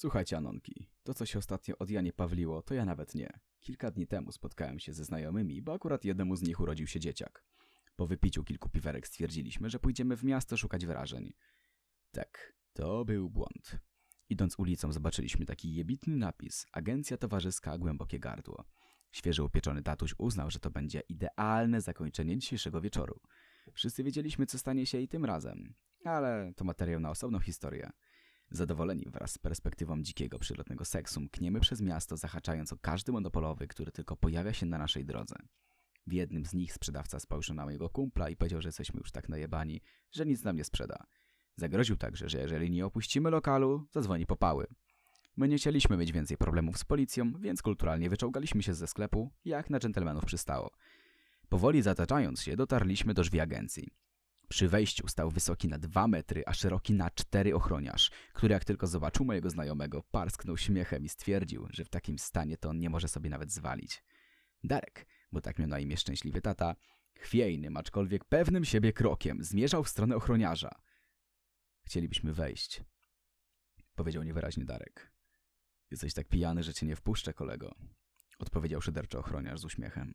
Słuchajcie, Anonki, to co się ostatnio od Janie Pawliło, to ja nawet nie. Kilka dni temu spotkałem się ze znajomymi, bo akurat jednemu z nich urodził się dzieciak. Po wypiciu kilku piwerek stwierdziliśmy, że pójdziemy w miasto szukać wyrażeń. Tak, to był błąd. Idąc ulicą zobaczyliśmy taki jebitny napis Agencja Towarzyska Głębokie Gardło. Świeżo upieczony tatuś uznał, że to będzie idealne zakończenie dzisiejszego wieczoru. Wszyscy wiedzieliśmy, co stanie się i tym razem. Ale to materiał na osobną historię. Zadowoleni wraz z perspektywą dzikiego, przyrodnego seksu mkniemy przez miasto, zahaczając o każdy monopolowy, który tylko pojawia się na naszej drodze. W jednym z nich sprzedawca spojrzał na mojego kumpla i powiedział, że jesteśmy już tak najebani, że nic nam nie sprzeda. Zagroził także, że jeżeli nie opuścimy lokalu, zadzwoni po pały. My nie chcieliśmy mieć więcej problemów z policją, więc kulturalnie wyczołgaliśmy się ze sklepu, jak na dżentelmenów przystało. Powoli zataczając się, dotarliśmy do drzwi agencji. Przy wejściu stał wysoki na dwa metry, a szeroki na cztery ochroniarz, który jak tylko zobaczył mojego znajomego, parsknął śmiechem i stwierdził, że w takim stanie to on nie może sobie nawet zwalić. Darek, bo tak miał na imię szczęśliwy tata, chwiejnym, aczkolwiek pewnym siebie krokiem, zmierzał w stronę ochroniarza. Chcielibyśmy wejść, powiedział niewyraźnie Darek. Jesteś tak pijany, że cię nie wpuszczę, kolego, odpowiedział szyderczo ochroniarz z uśmiechem.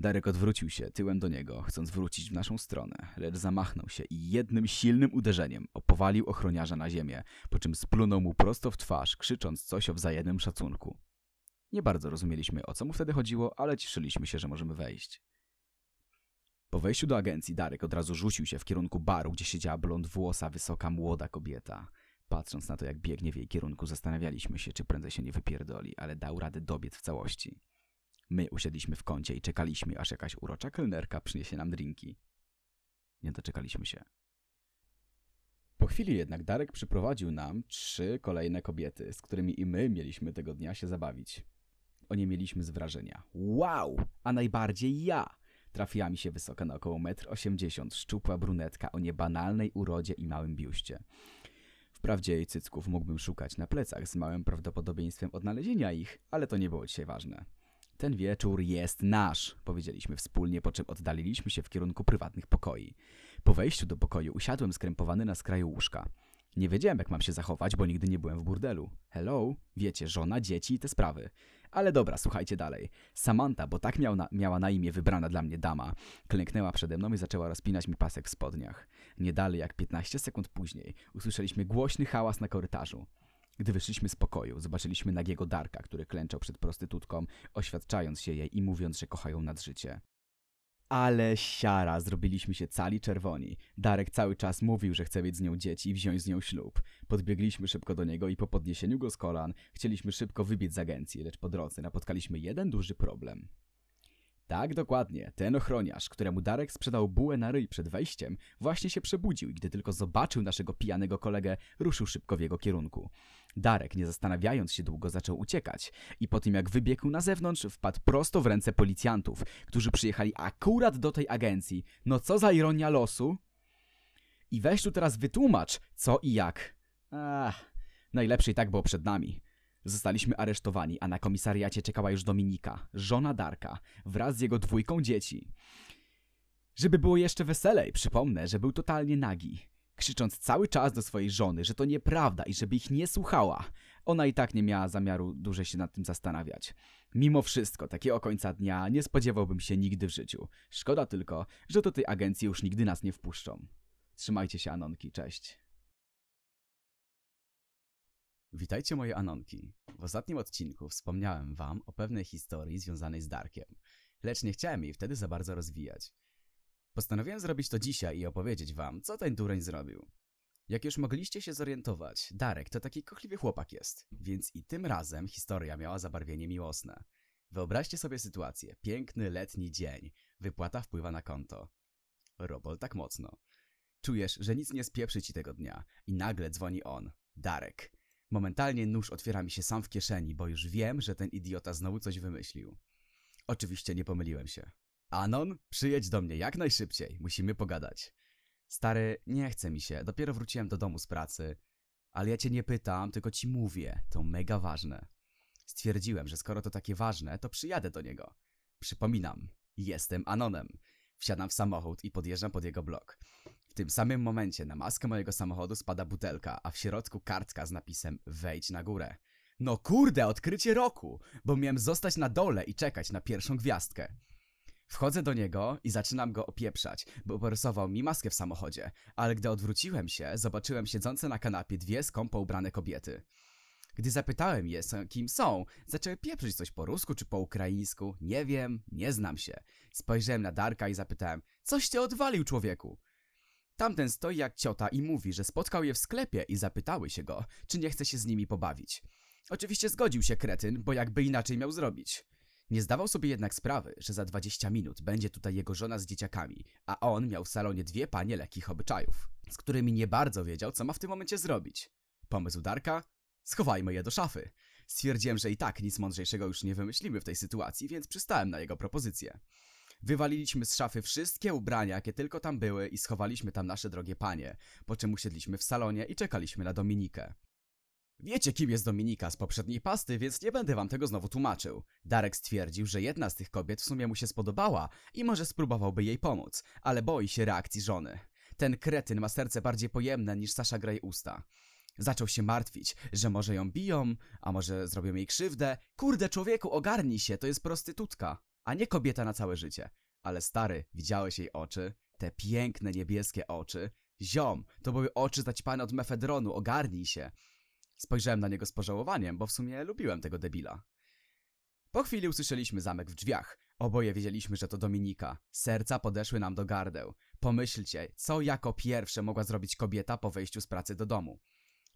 Darek odwrócił się tyłem do niego, chcąc wrócić w naszą stronę, lecz zamachnął się i jednym silnym uderzeniem opowalił ochroniarza na ziemię, po czym splunął mu prosto w twarz, krzycząc coś o wzajemnym szacunku. Nie bardzo rozumieliśmy, o co mu wtedy chodziło, ale cieszyliśmy się, że możemy wejść. Po wejściu do agencji Darek od razu rzucił się w kierunku baru, gdzie siedziała blond włosa, wysoka, młoda kobieta. Patrząc na to, jak biegnie w jej kierunku, zastanawialiśmy się, czy prędzej się nie wypierdoli, ale dał radę dobiec w całości. My usiedliśmy w kącie i czekaliśmy, aż jakaś urocza kelnerka przyniesie nam drinki. Nie doczekaliśmy się. Po chwili jednak Darek przyprowadził nam trzy kolejne kobiety, z którymi i my mieliśmy tego dnia się zabawić. O nie mieliśmy z wrażenia. Wow! A najbardziej ja! Trafiła mi się wysoka na około 1,80 m, szczupła brunetka o niebanalnej urodzie i małym biuście. Wprawdzie jej cycków mógłbym szukać na plecach z małym prawdopodobieństwem odnalezienia ich, ale to nie było dzisiaj ważne. Ten wieczór jest nasz, powiedzieliśmy wspólnie, po czym oddaliliśmy się w kierunku prywatnych pokoi. Po wejściu do pokoju usiadłem skrępowany na skraju łóżka. Nie wiedziałem, jak mam się zachować, bo nigdy nie byłem w burdelu. Hello? Wiecie, żona, dzieci i te sprawy. Ale dobra, słuchajcie dalej. Samantha, bo tak miał na, miała na imię wybrana dla mnie dama, klęknęła przede mną i zaczęła rozpinać mi pasek w spodniach. Nie dalej jak 15 sekund później usłyszeliśmy głośny hałas na korytarzu. Gdy wyszliśmy z pokoju, zobaczyliśmy nagiego Darka, który klęczał przed prostytutką, oświadczając się jej i mówiąc, że kochają nad życie. Ale siara, zrobiliśmy się cali czerwoni. Darek cały czas mówił, że chce mieć z nią dzieci i wziąć z nią ślub. Podbiegliśmy szybko do niego i po podniesieniu go z kolan chcieliśmy szybko wybiec z agencji, lecz po drodze napotkaliśmy jeden duży problem. Tak, dokładnie. Ten ochroniarz, któremu Darek sprzedał bułę na ryj przed wejściem, właśnie się przebudził i gdy tylko zobaczył naszego pijanego kolegę, ruszył szybko w jego kierunku. Darek, nie zastanawiając się długo, zaczął uciekać i po tym jak wybiegł na zewnątrz, wpadł prosto w ręce policjantów, którzy przyjechali akurat do tej agencji. No co za ironia losu? I weź tu teraz wytłumacz, co i jak. Ach, najlepsze i tak było przed nami. Zostaliśmy aresztowani, a na komisariacie czekała już Dominika, żona Darka, wraz z jego dwójką dzieci. Żeby było jeszcze weselej, przypomnę, że był totalnie nagi, krzycząc cały czas do swojej żony, że to nieprawda i żeby ich nie słuchała. Ona i tak nie miała zamiaru dłużej się nad tym zastanawiać. Mimo wszystko, takiego końca dnia nie spodziewałbym się nigdy w życiu. Szkoda tylko, że do tej agencji już nigdy nas nie wpuszczą. Trzymajcie się, Anonki, cześć. Witajcie moje Anonki. W ostatnim odcinku wspomniałem wam o pewnej historii związanej z Darkiem, lecz nie chciałem jej wtedy za bardzo rozwijać. Postanowiłem zrobić to dzisiaj i opowiedzieć wam, co ten dureń zrobił. Jak już mogliście się zorientować, Darek to taki kochliwy chłopak jest, więc i tym razem historia miała zabarwienie miłosne. Wyobraźcie sobie sytuację. Piękny letni dzień. Wypłata wpływa na konto. Robol tak mocno. Czujesz, że nic nie spieprzy ci tego dnia i nagle dzwoni on. Darek. Momentalnie nóż otwiera mi się sam w kieszeni, bo już wiem, że ten idiota znowu coś wymyślił. Oczywiście nie pomyliłem się. Anon, przyjedź do mnie jak najszybciej, musimy pogadać. Stary, nie chce mi się, dopiero wróciłem do domu z pracy. Ale ja cię nie pytam, tylko ci mówię, to mega ważne. Stwierdziłem, że skoro to takie ważne, to przyjadę do niego. Przypominam, jestem Anonem. Wsiadam w samochód i podjeżdżam pod jego blok. W tym samym momencie na maskę mojego samochodu spada butelka, a w środku kartka z napisem wejdź na górę. No kurde, odkrycie roku, bo miałem zostać na dole i czekać na pierwszą gwiazdkę. Wchodzę do niego i zaczynam go opieprzać, bo porysował mi maskę w samochodzie, ale gdy odwróciłem się, zobaczyłem siedzące na kanapie dwie skąpo ubrane kobiety. Gdy zapytałem je, kim są, zaczęły pieprzyć coś po rusku czy po ukraińsku. Nie wiem, nie znam się. Spojrzałem na Darka i zapytałem, coś ty odwalił, człowieku? Tamten stoi jak ciota i mówi, że spotkał je w sklepie i zapytały się go, czy nie chce się z nimi pobawić. Oczywiście zgodził się kretyn, bo jakby inaczej miał zrobić. Nie zdawał sobie jednak sprawy, że za 20 minut będzie tutaj jego żona z dzieciakami, a on miał w salonie dwie panie lekkich obyczajów, z którymi nie bardzo wiedział, co ma w tym momencie zrobić. Pomysł Darka? Schowajmy je do szafy. Stwierdziłem, że i tak nic mądrzejszego już nie wymyślimy w tej sytuacji, więc przystałem na jego propozycję. Wywaliliśmy z szafy wszystkie ubrania, jakie tylko tam były i schowaliśmy tam nasze drogie panie, po czym usiedliśmy w salonie i czekaliśmy na Dominikę. Wiecie, kim jest Dominika z poprzedniej pasty, więc nie będę wam tego znowu tłumaczył. Darek stwierdził, że jedna z tych kobiet w sumie mu się spodobała i może spróbowałby jej pomóc, ale boi się reakcji żony. Ten kretyn ma serce bardziej pojemne niż Sasha Grey usta. Zaczął się martwić, że może ją biją, a może zrobią jej krzywdę. Kurde, człowieku, ogarnij się, to jest prostytutka, a nie kobieta na całe życie. Ale stary, widziałeś jej oczy? Te piękne niebieskie oczy? Ziom, to były oczy zaćpane od mefedronu, ogarnij się. Spojrzałem na niego z pożałowaniem, bo w sumie lubiłem tego debila. Po chwili usłyszeliśmy zamek w drzwiach. Oboje wiedzieliśmy, że to Dominika. Serca podeszły nam do gardeł. Pomyślcie, co jako pierwsze mogła zrobić kobieta po wejściu z pracy do domu.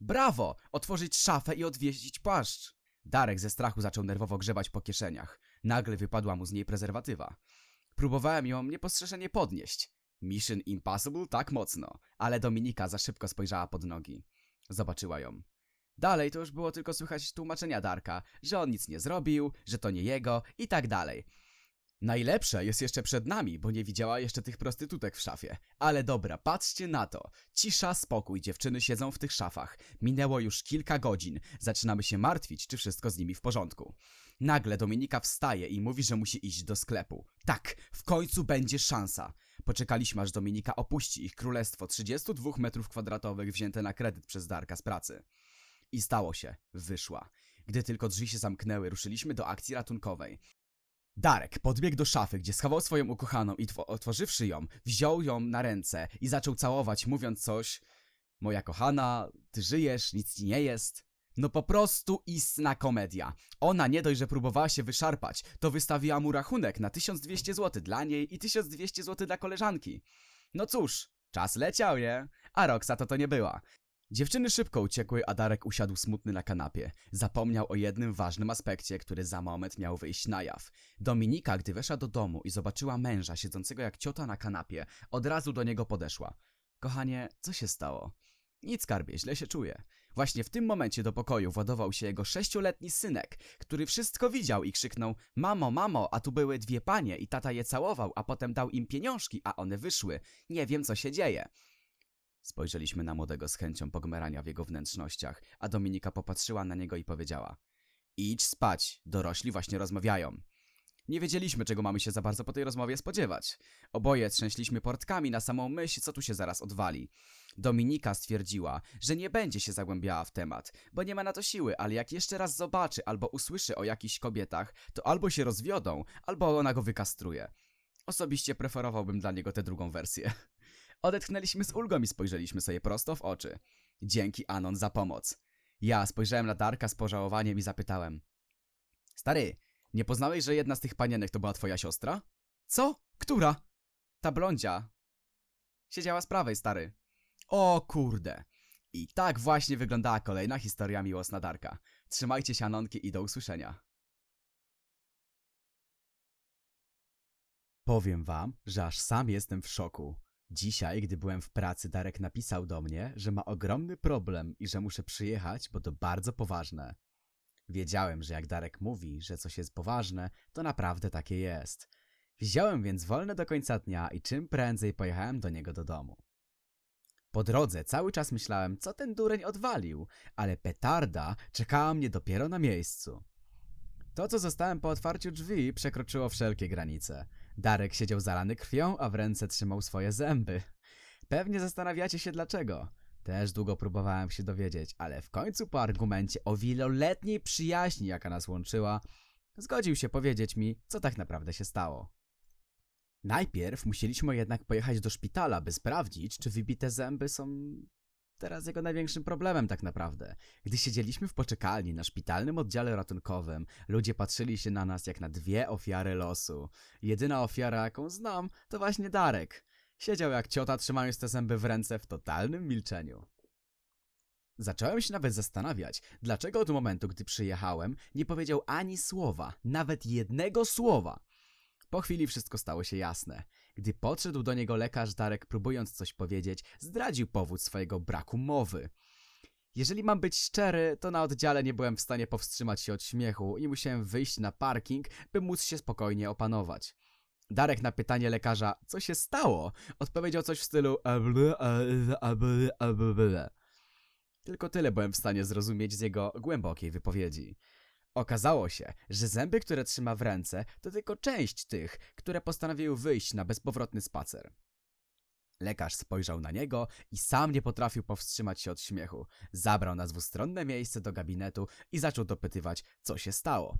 Brawo! Otworzyć szafę i odwieźć płaszcz! Darek ze strachu zaczął nerwowo grzebać po kieszeniach. Nagle wypadła mu z niej prezerwatywa. Próbowałem ją niepostrzeżenie podnieść. Mission Impossible tak mocno, ale Dominika za szybko spojrzała pod nogi. Zobaczyła ją. Dalej to już było tylko słychać tłumaczenia Darka, że on nic nie zrobił, że to nie jego i tak dalej. Najlepsze jest jeszcze przed nami, bo nie widziała jeszcze tych prostytutek w szafie. Ale dobra, patrzcie na to. Cisza, spokój, dziewczyny siedzą w tych szafach. Minęło już kilka godzin. Zaczynamy się martwić, czy wszystko z nimi w porządku. Nagle Dominika wstaje i mówi, że musi iść do sklepu. Tak, w końcu będzie szansa. Poczekaliśmy, aż Dominika opuści ich królestwo 32 metrów kwadratowych wzięte na kredyt przez Darka z pracy. I stało się. Wyszła. Gdy tylko drzwi się zamknęły, ruszyliśmy do akcji ratunkowej. Darek podbiegł do szafy, gdzie schował swoją ukochaną i tw- otworzywszy ją, wziął ją na ręce i zaczął całować, mówiąc coś Moja kochana, ty żyjesz, nic ci nie jest. No po prostu istna komedia. Ona nie dość, że próbowała się wyszarpać, to wystawiła mu rachunek na 1200 zł dla niej i 1200 zł dla koleżanki. No cóż, czas leciał, nie? A Roxa to to nie była. Dziewczyny szybko uciekły, a Darek usiadł smutny na kanapie. Zapomniał o jednym ważnym aspekcie, który za moment miał wyjść na jaw. Dominika, gdy weszła do domu i zobaczyła męża siedzącego jak ciota na kanapie, od razu do niego podeszła. Kochanie, co się stało? Nic, skarbie, źle się czuję. Właśnie w tym momencie do pokoju władował się jego sześcioletni synek, który wszystko widział i krzyknął Mamo, mamo, a tu były dwie panie i tata je całował, a potem dał im pieniążki, a one wyszły. Nie wiem, co się dzieje. Spojrzeliśmy na młodego z chęcią pogmerania w jego wnętrznościach, a Dominika popatrzyła na niego i powiedziała Idź spać, dorośli właśnie rozmawiają. Nie wiedzieliśmy, czego mamy się za bardzo po tej rozmowie spodziewać. Oboje trzęśliśmy portkami na samą myśl, co tu się zaraz odwali. Dominika stwierdziła, że nie będzie się zagłębiała w temat, bo nie ma na to siły, ale jak jeszcze raz zobaczy albo usłyszy o jakichś kobietach, to albo się rozwiodą, albo ona go wykastruje. Osobiście preferowałbym dla niego tę drugą wersję. Odetchnęliśmy z ulgą i spojrzeliśmy sobie prosto w oczy. Dzięki Anon za pomoc. Ja spojrzałem na Darka z pożałowaniem i zapytałem. Stary, nie poznałeś, że jedna z tych panienek to była twoja siostra? Co? Która? Ta blondzia. Siedziała z prawej, stary. O kurde. I tak właśnie wyglądała kolejna historia miłosna Darka. Trzymajcie się Anonki i do usłyszenia. Powiem wam, że aż sam jestem w szoku. Dzisiaj, gdy byłem w pracy, Darek napisał do mnie, że ma ogromny problem i że muszę przyjechać, bo to bardzo poważne. Wiedziałem, że jak Darek mówi, że coś jest poważne, to naprawdę takie jest. Wziąłem więc wolne do końca dnia i czym prędzej pojechałem do niego do domu. Po drodze cały czas myślałem, co ten dureń odwalił, ale petarda czekała mnie dopiero na miejscu. To, co zostałem po otwarciu drzwi, przekroczyło wszelkie granice. Darek siedział zalany krwią, a w ręce trzymał swoje zęby. Pewnie zastanawiacie się dlaczego. Też długo próbowałem się dowiedzieć, ale w końcu po argumencie o wieloletniej przyjaźni, jaka nas łączyła, zgodził się powiedzieć mi, co tak naprawdę się stało. Najpierw musieliśmy jednak pojechać do szpitala, by sprawdzić, czy wybite zęby są teraz jego największym problemem tak naprawdę. Gdy siedzieliśmy w poczekalni na szpitalnym oddziale ratunkowym, ludzie patrzyli się na nas jak na dwie ofiary losu. Jedyna ofiara, jaką znam, to właśnie Darek. Siedział jak ciota, trzymając te zęby w ręce w totalnym milczeniu. Zacząłem się nawet zastanawiać, dlaczego od momentu, gdy przyjechałem, nie powiedział ani słowa, nawet jednego słowa. Po chwili wszystko stało się jasne. Gdy podszedł do niego lekarz, Darek, próbując coś powiedzieć, zdradził powód swojego braku mowy. Jeżeli mam być szczery, to na oddziale nie byłem w stanie powstrzymać się od śmiechu i musiałem wyjść na parking, by móc się spokojnie opanować. Darek na pytanie lekarza, co się stało, odpowiedział coś w stylu "Able, able, able, able". Tylko tyle byłem w stanie zrozumieć z jego głębokiej wypowiedzi. Okazało się, że zęby, które trzyma w ręce, to tylko część tych, które postanowiły wyjść na bezpowrotny spacer. Lekarz spojrzał na niego i sam nie potrafił powstrzymać się od śmiechu. Zabrał na dwustronne miejsce do gabinetu i zaczął dopytywać, co się stało.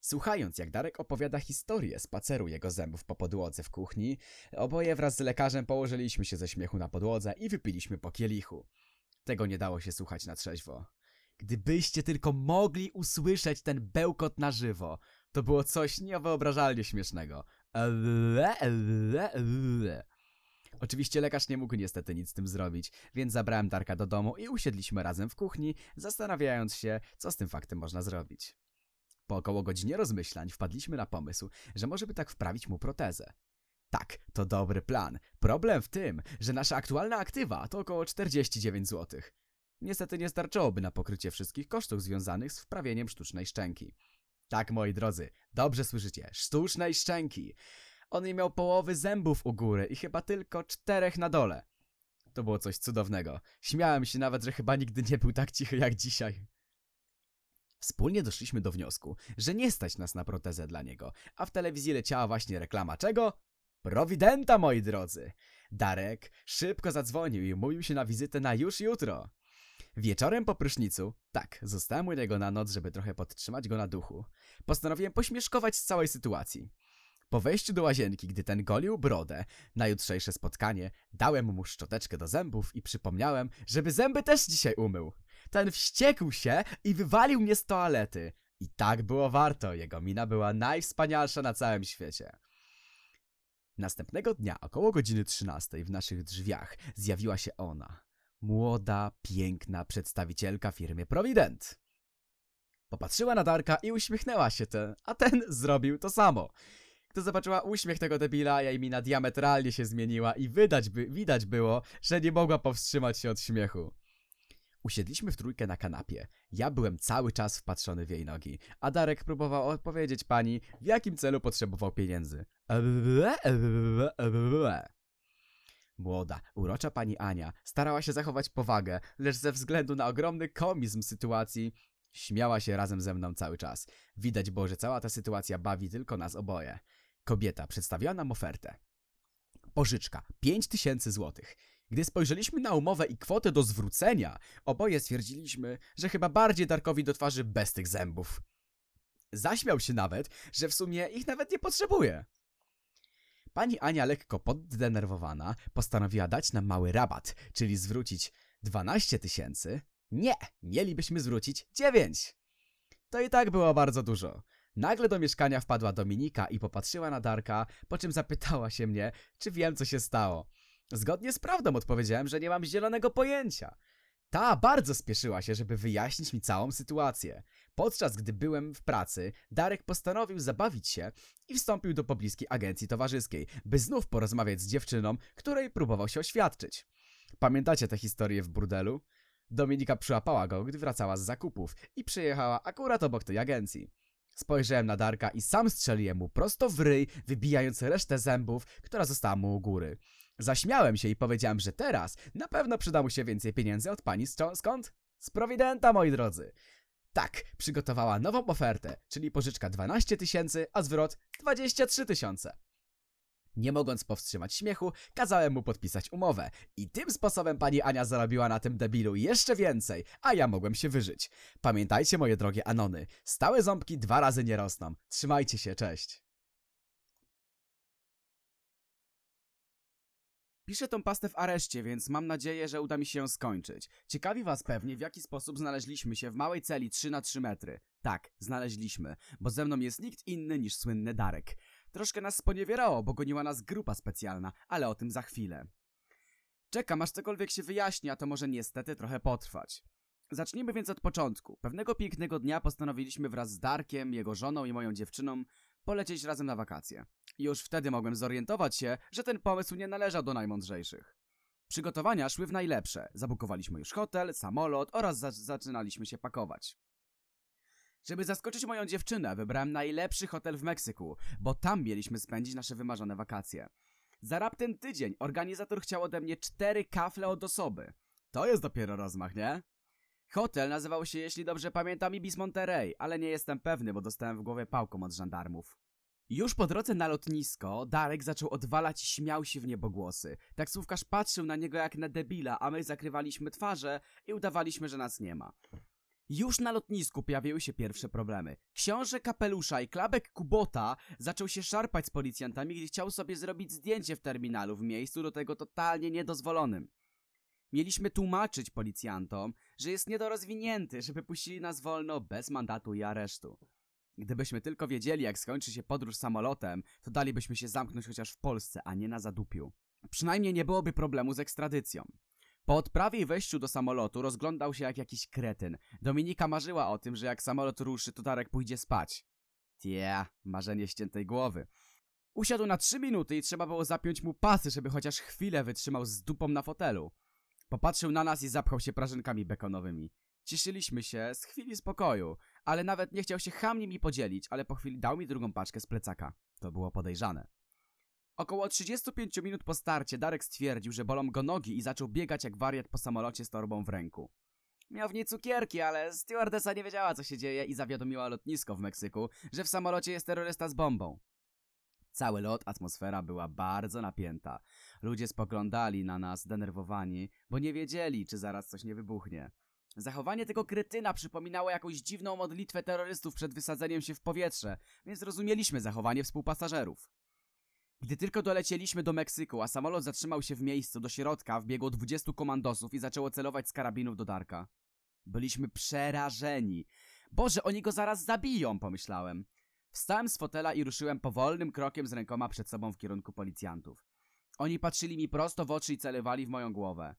Słuchając, jak Darek opowiada historię spaceru jego zębów po podłodze w kuchni, oboje wraz z lekarzem położyliśmy się ze śmiechu na podłodze i wypiliśmy po kielichu. Tego nie dało się słuchać na trzeźwo. Gdybyście tylko mogli usłyszeć ten bełkot na żywo, to było coś niewyobrażalnie śmiesznego. Eee, eee, eee. Oczywiście lekarz nie mógł niestety nic z tym zrobić, więc zabrałem Darka do domu i usiedliśmy razem w kuchni, zastanawiając się, co z tym faktem można zrobić. Po około godzinie rozmyślań wpadliśmy na pomysł, że może by tak wprawić mu protezę. Tak, to dobry plan. Problem w tym, że nasza aktualna aktywa to około 49 zł. Niestety nie starczyłoby na pokrycie wszystkich kosztów związanych z wprawieniem sztucznej szczęki. Tak, moi drodzy, dobrze słyszycie, sztucznej szczęki. On nie miał połowy zębów u góry i chyba tylko czterech na dole. To było coś cudownego. Śmiałem się nawet, że chyba nigdy nie był tak cichy jak dzisiaj. Wspólnie doszliśmy do wniosku, że nie stać nas na protezę dla niego, a w telewizji leciała właśnie reklama czego? Prowidenta, moi drodzy! Darek szybko zadzwonił i umówił się na wizytę na już jutro. Wieczorem po prysznicu, tak, zostałem u niego na noc, żeby trochę podtrzymać go na duchu, postanowiłem pośmieszkować z całej sytuacji. Po wejściu do łazienki, gdy ten golił brodę na jutrzejsze spotkanie, dałem mu szczoteczkę do zębów i przypomniałem, żeby zęby też dzisiaj umył. Ten wściekł się i wywalił mnie z toalety. I tak było warto, jego mina była najwspanialsza na całym świecie. Następnego dnia, około godziny 13 w naszych drzwiach, zjawiła się ona. Młoda, piękna przedstawicielka firmy Provident. Popatrzyła na Darka i uśmiechnęła się ten, a ten zrobił to samo. Gdy zobaczyła uśmiech tego debila, jej mina diametralnie się zmieniła i wydać by, widać było, że nie mogła powstrzymać się od śmiechu. Usiedliśmy w trójkę na kanapie. Ja byłem cały czas wpatrzony w jej nogi, a Darek próbował odpowiedzieć pani, w jakim celu potrzebował pieniędzy. Młoda, urocza pani Ania starała się zachować powagę, lecz ze względu na ogromny komizm sytuacji śmiała się razem ze mną cały czas. Widać było, że cała ta sytuacja bawi tylko nas oboje. Kobieta przedstawiła nam ofertę. Pożyczka 5000 złotych. Gdy spojrzeliśmy na umowę i kwotę do zwrócenia, oboje stwierdziliśmy, że chyba bardziej Darkowi do twarzy bez tych zębów. Zaśmiał się nawet, że w sumie ich nawet nie potrzebuje. Pani Ania, lekko poddenerwowana, postanowiła dać nam mały rabat, czyli zwrócić 12 tysięcy. Nie, mielibyśmy zwrócić 9. To i tak było bardzo dużo. Nagle do mieszkania wpadła Dominika i popatrzyła na Darka, po czym zapytała się mnie, czy wiem, co się stało. Zgodnie z prawdą odpowiedziałem, że nie mam zielonego pojęcia. Ta bardzo spieszyła się, żeby wyjaśnić mi całą sytuację. Podczas gdy byłem w pracy, Darek postanowił zabawić się i wstąpił do pobliskiej agencji towarzyskiej, by znów porozmawiać z dziewczyną, której próbował się oświadczyć. Pamiętacie tę historię w burdelu? Dominika przyłapała go, gdy wracała z zakupów i przyjechała akurat obok tej agencji. Spojrzałem na Darka i sam strzeliłem mu prosto w ryj, wybijając resztę zębów, która została mu u góry. Zaśmiałem się i powiedziałem, że teraz na pewno przyda mu się więcej pieniędzy od pani z skąd? Z Prowidenta, moi drodzy. Tak, przygotowała nową ofertę, czyli pożyczka 12 tysięcy, a zwrot 23 tysiące. Nie mogąc powstrzymać śmiechu, kazałem mu podpisać umowę. I tym sposobem pani Ania zarobiła na tym debilu jeszcze więcej, a ja mogłem się wyżyć. Pamiętajcie, moje drogie Anony, stałe ząbki dwa razy nie rosną. Trzymajcie się, cześć. Piszę tą pastę w areszcie, więc mam nadzieję, że uda mi się ją skończyć. Ciekawi was pewnie, w jaki sposób znaleźliśmy się w małej celi 3 na 3 metry. Tak, znaleźliśmy, bo ze mną jest nikt inny niż słynny Darek. Troszkę nas sponiewierało, bo goniła nas grupa specjalna, ale o tym za chwilę. Czekam, aż cokolwiek się wyjaśni, a to może niestety trochę potrwać. Zacznijmy więc od początku. Pewnego pięknego dnia postanowiliśmy wraz z Darkiem, jego żoną i moją dziewczyną polecieć razem na wakacje. Już wtedy mogłem zorientować się, że ten pomysł nie należał do najmądrzejszych. Przygotowania szły w najlepsze. Zabukowaliśmy już hotel, samolot oraz za zaczynaliśmy się pakować. Żeby zaskoczyć moją dziewczynę, wybrałem najlepszy hotel w Meksyku, bo tam mieliśmy spędzić nasze wymarzone wakacje. Za raptem tydzień organizator chciał ode mnie cztery kafle od osoby. To jest dopiero rozmach, nie? Hotel nazywał się, jeśli dobrze pamiętam, Ibis Monterey, ale nie jestem pewny, bo dostałem w głowę pałką od żandarmów. Już po drodze na lotnisko, Darek zaczął odwalać i śmiał się w niebogłosy. Taksówkarz patrzył na niego jak na debila, a my zakrywaliśmy twarze i udawaliśmy, że nas nie ma. Już na lotnisku pojawiły się pierwsze problemy. Książę Kapelusza i Klabek Kubota zaczął się szarpać z policjantami, gdy chciał sobie zrobić zdjęcie w terminalu w miejscu do tego totalnie niedozwolonym. Mieliśmy tłumaczyć policjantom, że jest niedorozwinięty, żeby puścili nas wolno bez mandatu i aresztu. Gdybyśmy tylko wiedzieli, jak skończy się podróż samolotem, to dalibyśmy się zamknąć chociaż w Polsce, a nie na zadupiu. Przynajmniej nie byłoby problemu z ekstradycją. Po odprawie i wejściu do samolotu rozglądał się jak jakiś kretyn. Dominika marzyła o tym, że jak samolot ruszy, to Darek pójdzie spać. Tia, marzenie ściętej głowy. Usiadł na trzy minuty i trzeba było zapiąć mu pasy, żeby chociaż chwilę wytrzymał z dupą na fotelu. Popatrzył na nas i zapchał się prażynkami bekonowymi. Cieszyliśmy się z chwili spokoju, ale nawet nie chciał się chamnie mi podzielić, ale po chwili dał mi drugą paczkę z plecaka. To było podejrzane. Około 35 minut po starcie Darek stwierdził, że bolą go nogi i zaczął biegać jak wariat po samolocie z torbą w ręku. Miał w niej cukierki, ale stewardesa nie wiedziała co się dzieje i zawiadomiła lotnisko w Meksyku, że w samolocie jest terrorysta z bombą. Cały lot, atmosfera była bardzo napięta. Ludzie spoglądali na nas zdenerwowani, bo nie wiedzieli, czy zaraz coś nie wybuchnie. Zachowanie tego kretyna przypominało jakąś dziwną modlitwę terrorystów przed wysadzeniem się w powietrze, więc rozumieliśmy zachowanie współpasażerów. Gdy tylko dolecieliśmy do Meksyku, a samolot zatrzymał się w miejscu, do środka wbiegło 20 komandosów i zaczęło celować z karabinów do Darka. Byliśmy przerażeni. Boże, oni go zaraz zabiją, pomyślałem. Wstałem z fotela i ruszyłem powolnym krokiem z rękoma przed sobą w kierunku policjantów. Oni patrzyli mi prosto w oczy i celowali w moją głowę.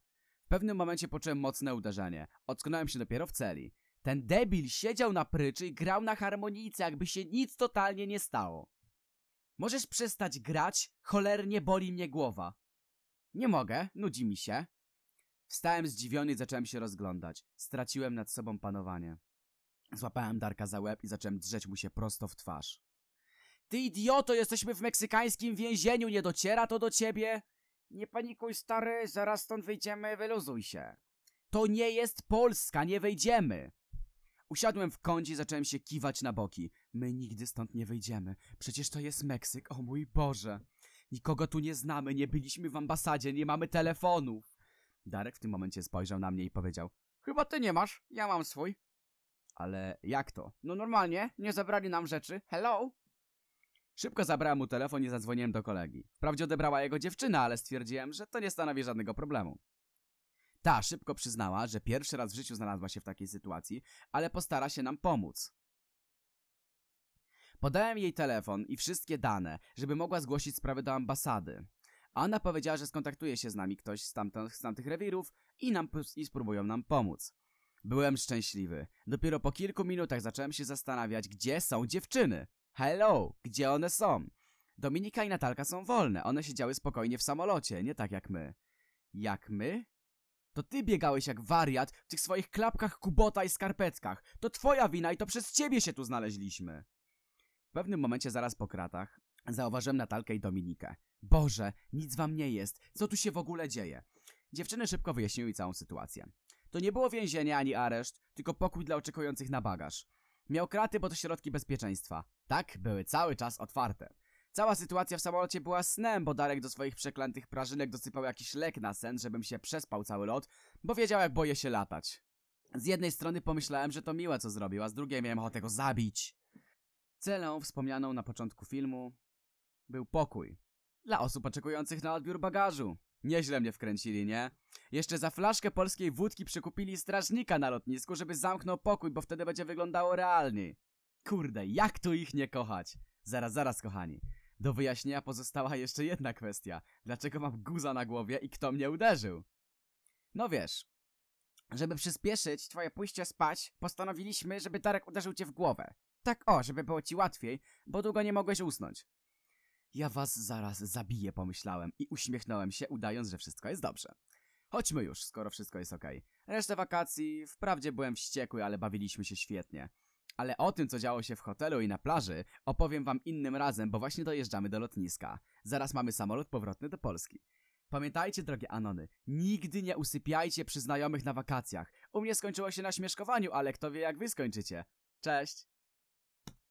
W pewnym momencie poczułem mocne uderzenie. Ocknąłem się dopiero w celi. Ten debil siedział na pryczy i grał na harmonijce, jakby się nic totalnie nie stało. Możesz przestać grać? Cholernie boli mnie głowa. Nie mogę, nudzi mi się. Wstałem zdziwiony i zacząłem się rozglądać. Straciłem nad sobą panowanie. Złapałem Darka za łeb i zacząłem drzeć mu się prosto w twarz. Ty idioto, jesteśmy w meksykańskim więzieniu, nie dociera to do ciebie? Nie panikuj, stary, zaraz stąd wyjdziemy, wyluzuj się. To nie jest Polska, nie wejdziemy. Usiadłem w kącie i zacząłem się kiwać na boki. My nigdy stąd nie wyjdziemy. Przecież to jest Meksyk, o mój Boże. Nikogo tu nie znamy, nie byliśmy w ambasadzie, nie mamy telefonów. Darek w tym momencie spojrzał na mnie i powiedział Chyba ty nie masz, ja mam swój. Ale jak to? No normalnie, nie zabrali nam rzeczy. Hello? Szybko zabrałem mu telefon i zadzwoniłem do kolegi. Wprawdzie odebrała jego dziewczyna, ale stwierdziłem, że to nie stanowi żadnego problemu. Ta szybko przyznała, że pierwszy raz w życiu znalazła się w takiej sytuacji, ale postara się nam pomóc. Podałem jej telefon i wszystkie dane, żeby mogła zgłosić sprawę do ambasady. A ona powiedziała, że skontaktuje się z nami ktoś z, tamtych, z tamtych rewirów i, nam, i spróbują nam pomóc. Byłem szczęśliwy. Dopiero po kilku minutach zacząłem się zastanawiać, gdzie są dziewczyny. Hello, gdzie one są? Dominika i Natalka są wolne, one siedziały spokojnie w samolocie, nie tak jak my. Jak my? To ty biegałeś jak wariat w tych swoich klapkach kubota i skarpetkach. To twoja wina i to przez ciebie się tu znaleźliśmy. W pewnym momencie zaraz po kratach zauważyłem Natalkę i Dominikę. Boże, nic wam nie jest. Co tu się w ogóle dzieje? Dziewczyny szybko wyjaśniły całą sytuację. To nie było więzienie ani areszt, tylko pokój dla oczekujących na bagaż. Miał kraty, bo to środki bezpieczeństwa. Tak, były cały czas otwarte. Cała sytuacja w samolocie była snem, bo Darek do swoich przeklętych prażynek dosypał jakiś lek na sen, żebym się przespał cały lot, bo wiedział jak boję się latać. Z jednej strony pomyślałem, że to miłe co zrobił, a z drugiej miałem ochotę go zabić. Celą wspomnianą na początku filmu był pokój. Dla osób oczekujących na odbiór bagażu. Nieźle mnie wkręcili, nie? Jeszcze za flaszkę polskiej wódki przykupili strażnika na lotnisku, żeby zamknął pokój, bo wtedy będzie wyglądało realniej. Kurde, jak tu ich nie kochać? Zaraz, zaraz, kochani. Do wyjaśnienia pozostała jeszcze jedna kwestia. Dlaczego mam guza na głowie i kto mnie uderzył? No wiesz, żeby przyspieszyć twoje pójście spać, postanowiliśmy, żeby Darek uderzył cię w głowę. Tak o, żeby było ci łatwiej, bo długo nie mogłeś usnąć. Ja was zaraz zabiję, pomyślałem i uśmiechnąłem się, udając, że wszystko jest dobrze. Chodźmy już, skoro wszystko jest okej. Resztę wakacji, wprawdzie byłem wściekły, ale bawiliśmy się świetnie. Ale o tym, co działo się w hotelu i na plaży, opowiem wam innym razem, bo właśnie dojeżdżamy do lotniska. Zaraz mamy samolot powrotny do Polski. Pamiętajcie, drogie Anony, nigdy nie usypiajcie przy znajomych na wakacjach. U mnie skończyło się na śmieszkowaniu, ale kto wie jak wy skończycie. Cześć!